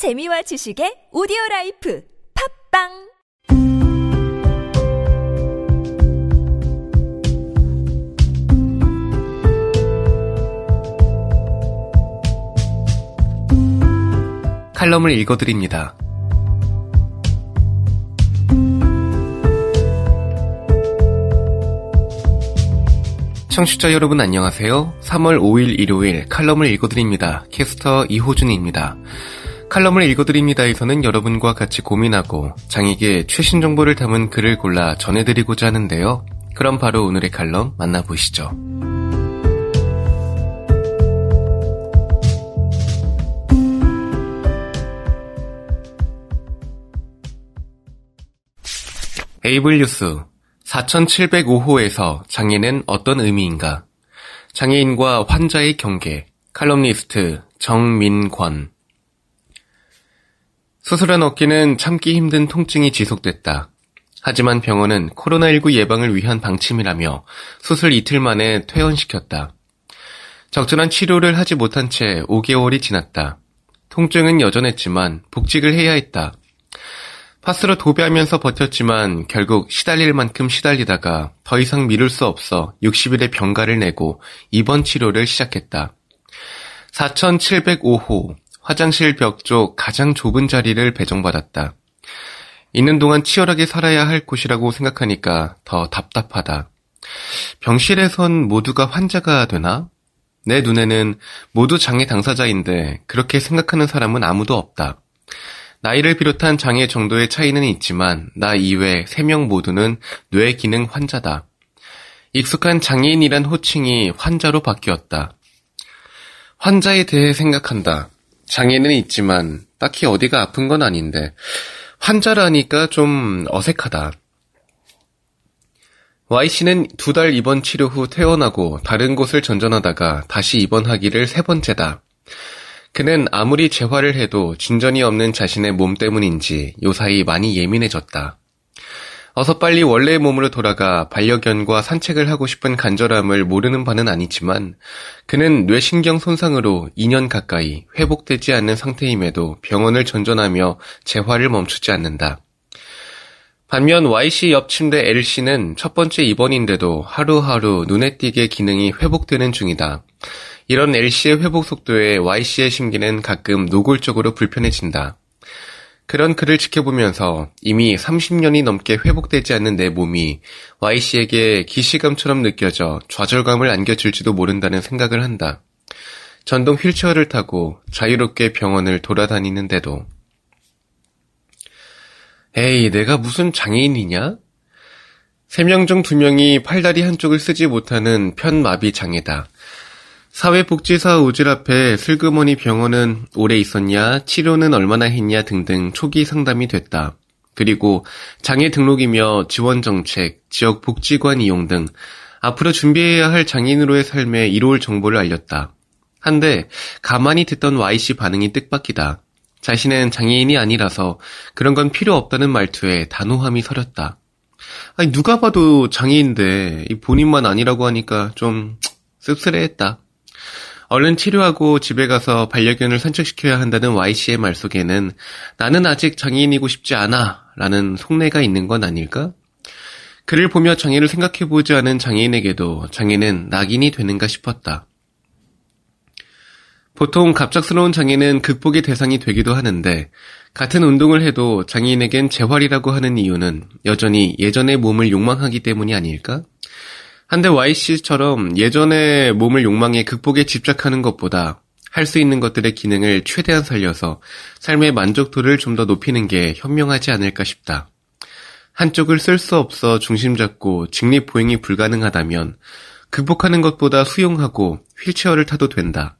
재미와 지식의 오디오 라이프 팟빵 칼럼을 읽어드립니다. 청취자 여러분 안녕하세요. 3월 5일 일요일 칼럼을 읽어드립니다. 캐스터 이호준입니다. 칼럼을 읽어드립니다에서는 여러분과 같이 고민하고 장에게 최신 정보를 담은 글을 골라 전해드리고자 하는데요. 그럼 바로 오늘의 칼럼 만나보시죠. 에이블 뉴스 4705호에서 장애는 어떤 의미인가? 장애인과 환자의 경계 칼럼니스트 정민권 수술한 어깨는 참기 힘든 통증이 지속됐다. 하지만 병원은 코로나19 예방을 위한 방침이라며 수술 이틀 만에 퇴원시켰다. 적절한 치료를 하지 못한 채 5개월이 지났다. 통증은 여전했지만 복직을 해야 했다. 파스로 도배하면서 버텼지만 결국 시달릴 만큼 시달리다가 더 이상 미룰 수 없어 60일의 병가를 내고 입원 치료를 시작했다. 4705호 화장실 벽 쪽 가장 좁은 자리를 배정받았다. 있는 동안 치열하게 살아야 할 곳이라고 생각하니까 더 답답하다. 병실에선 모두가 환자가 되나? 내 눈에는 모두 장애 당사자인데 그렇게 생각하는 사람은 아무도 없다. 나이를 비롯한 장애 정도의 차이는 있지만 나 이외 3명 모두는 뇌 기능 환자다. 익숙한 장애인이란 호칭이 환자로 바뀌었다. 환자에 대해 생각한다. 장애는 있지만 딱히 어디가 아픈 건 아닌데 환자라니까 좀 어색하다. Y씨는 두 달 입원 치료 후 퇴원하고 다른 곳을 전전하다가 다시 입원하기를 세 번째다. 그는 아무리 재활을 해도 진전이 없는 자신의 몸 때문인지 요사이 많이 예민해졌다. 어서 빨리 원래의 몸으로 돌아가 반려견과 산책을 하고 싶은 간절함을 모르는 바는 아니지만 그는 뇌신경 손상으로 2년 가까이 회복되지 않는 상태임에도 병원을 전전하며 재활을 멈추지 않는다. 반면 Y씨 옆 침대 L씨는 첫 번째 입원인데도 하루하루 눈에 띄게 기능이 회복되는 중이다. 이런 L씨의 회복 속도에 Y씨의 심기는 가끔 노골적으로 불편해진다. 그런 그를 지켜보면서 이미 30년이 넘게 회복되지 않는 내 몸이 Y씨에게 기시감처럼 느껴져 좌절감을 안겨줄지도 모른다는 생각을 한다. 전동 휠체어를 타고 자유롭게 병원을 돌아다니는데도. 에이, 내가 무슨 장애인이냐? 3명 중 2명이 팔다리 한쪽을 쓰지 못하는 편마비 장애다. 사회복지사 우질 앞에 슬그머니 병원은 오래 있었냐, 치료는 얼마나 했냐 등등 초기 상담이 됐다. 그리고 장애 등록이며 지원 정책, 지역 복지관 이용 등 앞으로 준비해야 할 장애인으로의 삶에 이로울 정보를 알렸다. 한데 가만히 듣던 Y씨 반응이 뜻밖이다. 자신은 장애인이 아니라서 그런 건 필요 없다는 말투에 단호함이 서렸다. 아니 누가 봐도 장애인데 본인만 아니라고 하니까 좀 씁쓸해했다. 얼른 치료하고 집에 가서 반려견을 산책시켜야 한다는 Y씨의 말 속에는 나는 아직 장애인이고 싶지 않아 라는 속내가 있는 건 아닐까? 그를 보며 장애를 생각해보지 않은 장애인에게도 장애는 낙인이 되는가 싶었다. 보통 갑작스러운 장애는 극복의 대상이 되기도 하는데 같은 운동을 해도 장애인에겐 재활이라고 하는 이유는 여전히 예전의 몸을 욕망하기 때문이 아닐까? 한데 Y씨처럼 예전의 몸을 욕망해 극복에 집착하는 것보다 할 수 있는 것들의 기능을 최대한 살려서 삶의 만족도를 좀 더 높이는 게 현명하지 않을까 싶다. 한쪽을 쓸 수 없어 중심 잡고 직립 보행이 불가능하다면 극복하는 것보다 수용하고 휠체어를 타도 된다.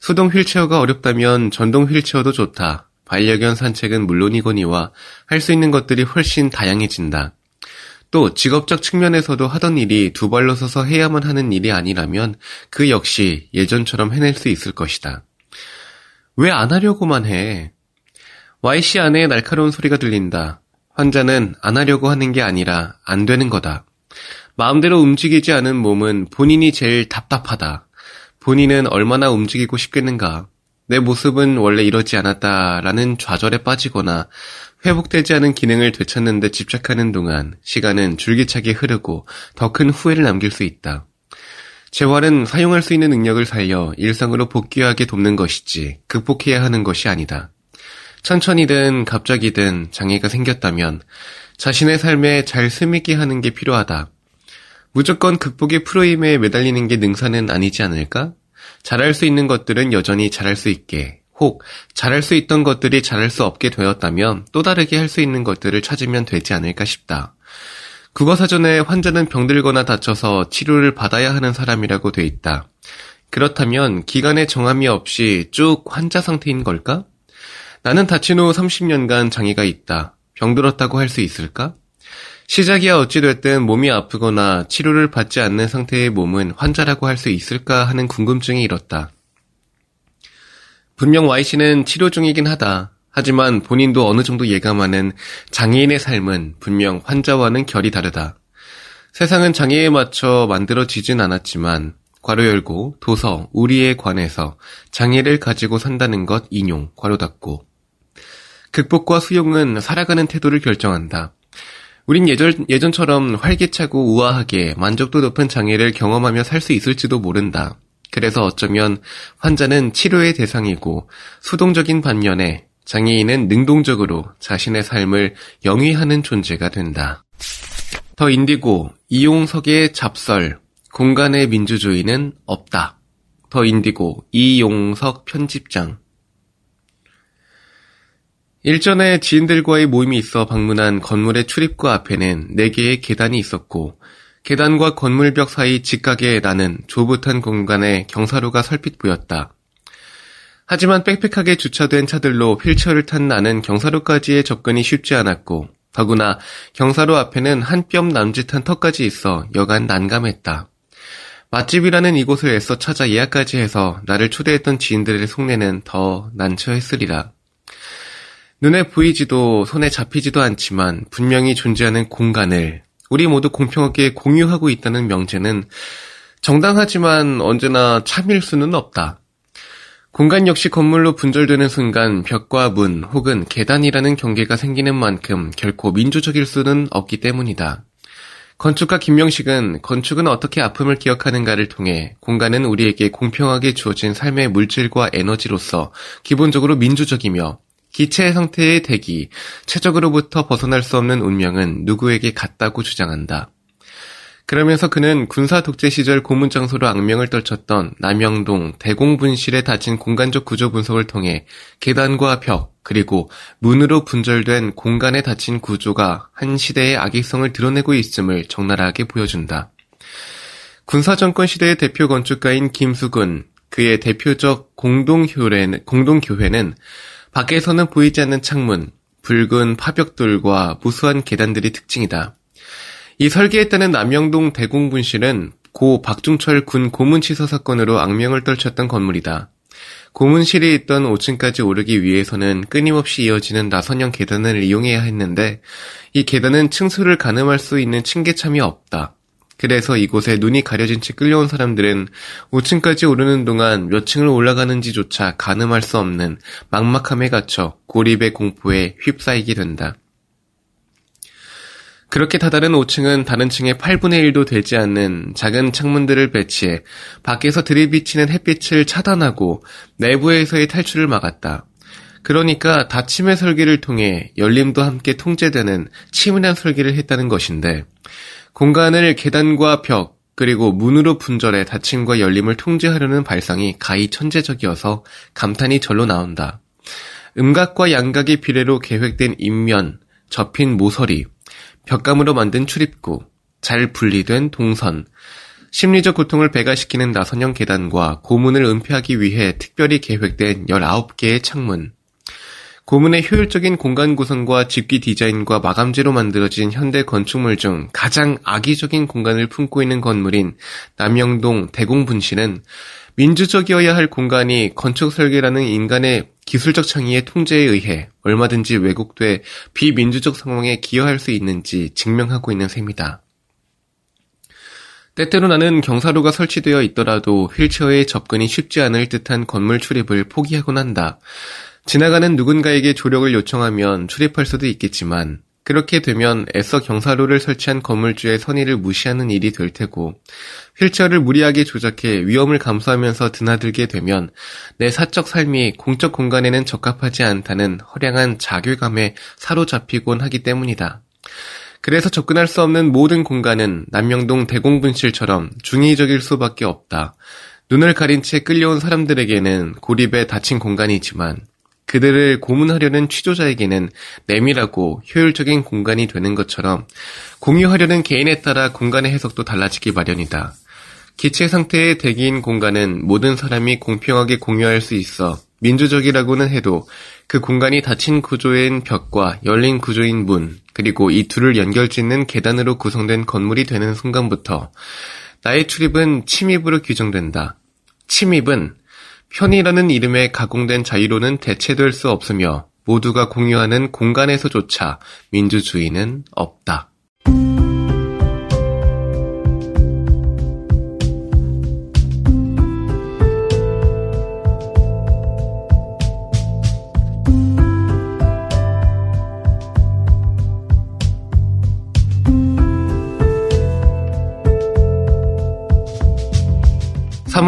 수동 휠체어가 어렵다면 전동 휠체어도 좋다. 반려견 산책은 물론이거니와 할 수 있는 것들이 훨씬 다양해진다. 또 직업적 측면에서도 하던 일이 두 발로 서서 해야만 하는 일이 아니라면 그 역시 예전처럼 해낼 수 있을 것이다. 왜 안 하려고만 해? Y씨 안에 날카로운 소리가 들린다. 환자는 안 하려고 하는 게 아니라 안 되는 거다. 마음대로 움직이지 않은 몸은 본인이 제일 답답하다. 본인은 얼마나 움직이고 싶겠는가. 내 모습은 원래 이러지 않았다라는 좌절에 빠지거나 회복되지 않은 기능을 되찾는 데 집착하는 동안 시간은 줄기차게 흐르고 더 큰 후회를 남길 수 있다. 재활은 사용할 수 있는 능력을 살려 일상으로 복귀하게 돕는 것이지 극복해야 하는 것이 아니다. 천천히든 갑자기든 장애가 생겼다면 자신의 삶에 잘 스미게 하는 게 필요하다. 무조건 극복의 프로임에 매달리는 게 능사는 아니지 않을까? 잘할 수 있는 것들은 여전히 잘할 수 있게, 혹 잘할 수 있던 것들이 잘할 수 없게 되었다면 또 다르게 할 수 있는 것들을 찾으면 되지 않을까 싶다. 국어사전에 환자는 병들거나 다쳐서 치료를 받아야 하는 사람이라고 돼 있다. 그렇다면 기간의 정함이 없이 쭉 환자 상태인 걸까? 나는 다친 후 30년간 장애가 있다. 병들었다고 할 수 있을까? 시작이야 어찌됐든 몸이 아프거나 치료를 받지 않는 상태의 몸은 환자라고 할 수 있을까 하는 궁금증이 일었다. 분명 Y씨는 치료 중이긴 하다. 하지만 본인도 어느 정도 예감하는 장애인의 삶은 분명 환자와는 결이 다르다. 세상은 장애에 맞춰 만들어지진 않았지만 괄호 열고 도서 우리에 관해서 장애를 가지고 산다는 것 인용 괄호 닫고 극복과 수용은 살아가는 태도를 결정한다. 우린 예전, 예전처럼 활기차고 우아하게 만족도 높은 장애를 경험하며 살 수 있을지도 모른다. 그래서 어쩌면 환자는 치료의 대상이고 수동적인 반면에 장애인은 능동적으로 자신의 삶을 영위하는 존재가 된다. 더 인디고, 이용석의 잡설, 공간의 민주주의는 없다. 더 인디고, 이용석 편집장. 일전에 지인들과의 모임이 있어 방문한 건물의 출입구 앞에는 4개의 계단이 있었고, 계단과 건물벽 사이 직각에 나는 조붓한 공간에 경사로가 설핏 보였다. 하지만 빽빽하게 주차된 차들로 휠체어를 탄 나는 경사로까지의 접근이 쉽지 않았고 더구나 경사로 앞에는 한 뼘 남짓한 턱까지 있어 여간 난감했다. 맛집이라는 이곳을 애써 찾아 예약까지 해서 나를 초대했던 지인들의 속내는 더 난처했으리라. 눈에 보이지도 손에 잡히지도 않지만 분명히 존재하는 공간을 우리 모두 공평하게 공유하고 있다는 명제는 정당하지만 언제나 참일 수는 없다. 공간 역시 건물로 분절되는 순간 벽과 문 혹은 계단이라는 경계가 생기는 만큼 결코 민주적일 수는 없기 때문이다. 건축가 김명식은 건축은 어떻게 아픔을 기억하는가를 통해 공간은 우리에게 공평하게 주어진 삶의 물질과 에너지로서 기본적으로 민주적이며 기체 상태의 대기, 최적으로부터 벗어날 수 없는 운명은 누구에게 같다고 주장한다. 그러면서 그는 군사 독재 시절 고문 장소로 악명을 떨쳤던 남영동 대공분실에 닫힌 공간적 구조 분석을 통해 계단과 벽, 그리고 문으로 분절된 공간에 닫힌 구조가 한 시대의 악의성을 드러내고 있음을 적나라하게 보여준다. 군사 정권 시대의 대표 건축가인 김수근, 그의 대표적 공동교회는 밖에서는 보이지 않는 창문, 붉은 파벽돌과 무수한 계단들이 특징이다. 이 설계했다는 남영동 대공분실은 고 박중철 군 고문치서 사건으로 악명을 떨쳤던 건물이다. 고문실이 있던 5층까지 오르기 위해서는 끊임없이 이어지는 나선형 계단을 이용해야 했는데 이 계단은 층수를 가늠할 수 있는 층계참이 없다. 그래서 이곳에 눈이 가려진 채 끌려온 사람들은 5층까지 오르는 동안 몇 층을 올라가는지조차 가늠할 수 없는 막막함에 갇혀 고립의 공포에 휩싸이게 된다. 그렇게 다다른 5층은 다른 층의 8분의 1도 되지 않는 작은 창문들을 배치해 밖에서 들이비치는 햇빛을 차단하고 내부에서의 탈출을 막았다. 그러니까 닫힘의 설계를 통해 열림도 함께 통제되는 치밀한 설계를 했다는 것인데 공간을 계단과 벽 그리고 문으로 분절해 닫힘과 열림을 통제하려는 발상이 가히 천재적이어서 감탄이 절로 나온다. 음각과 양각의 비례로 계획된 인면, 접힌 모서리, 벽감으로 만든 출입구, 잘 분리된 동선, 심리적 고통을 배가시키는 나선형 계단과 고문을 은폐하기 위해 특별히 계획된 19개의 창문, 고문의 효율적인 공간 구성과 집기 디자인과 마감재로 만들어진 현대 건축물 중 가장 악의적인 공간을 품고 있는 건물인 남영동 대공분실은 민주적이어야 할 공간이 건축 설계라는 인간의 기술적 창의의 통제에 의해 얼마든지 왜곡돼 비민주적 상황에 기여할 수 있는지 증명하고 있는 셈이다. 때때로 나는 경사로가 설치되어 있더라도 휠체어에 접근이 쉽지 않을 듯한 건물 출입을 포기하곤 한다. 지나가는 누군가에게 조력을 요청하면 출입할 수도 있겠지만 그렇게 되면 애써 경사로를 설치한 건물주의 선의를 무시하는 일이 될 테고 휠체어를 무리하게 조작해 위험을 감수하면서 드나들게 되면 내 사적 삶이 공적 공간에는 적합하지 않다는 허량한 자괴감에 사로잡히곤 하기 때문이다. 그래서 접근할 수 없는 모든 공간은 남명동 대공분실처럼 중의적일 수밖에 없다. 눈을 가린 채 끌려온 사람들에게는 고립에 닫힌 공간이지만 그들을 고문하려는 취조자에게는 내밀하고 효율적인 공간이 되는 것처럼 공유하려는 개인에 따라 공간의 해석도 달라지기 마련이다. 기체 상태의 대기인 공간은 모든 사람이 공평하게 공유할 수 있어 민주적이라고는 해도 그 공간이 닫힌 구조인 벽과 열린 구조인 문, 그리고 이 둘을 연결 짓는 계단으로 구성된 건물이 되는 순간부터 나의 출입은 침입으로 규정된다. 침입은 편이라는 이름의 가공된 자유로는 대체될 수 없으며 모두가 공유하는 공간에서조차 민주주의는 없다.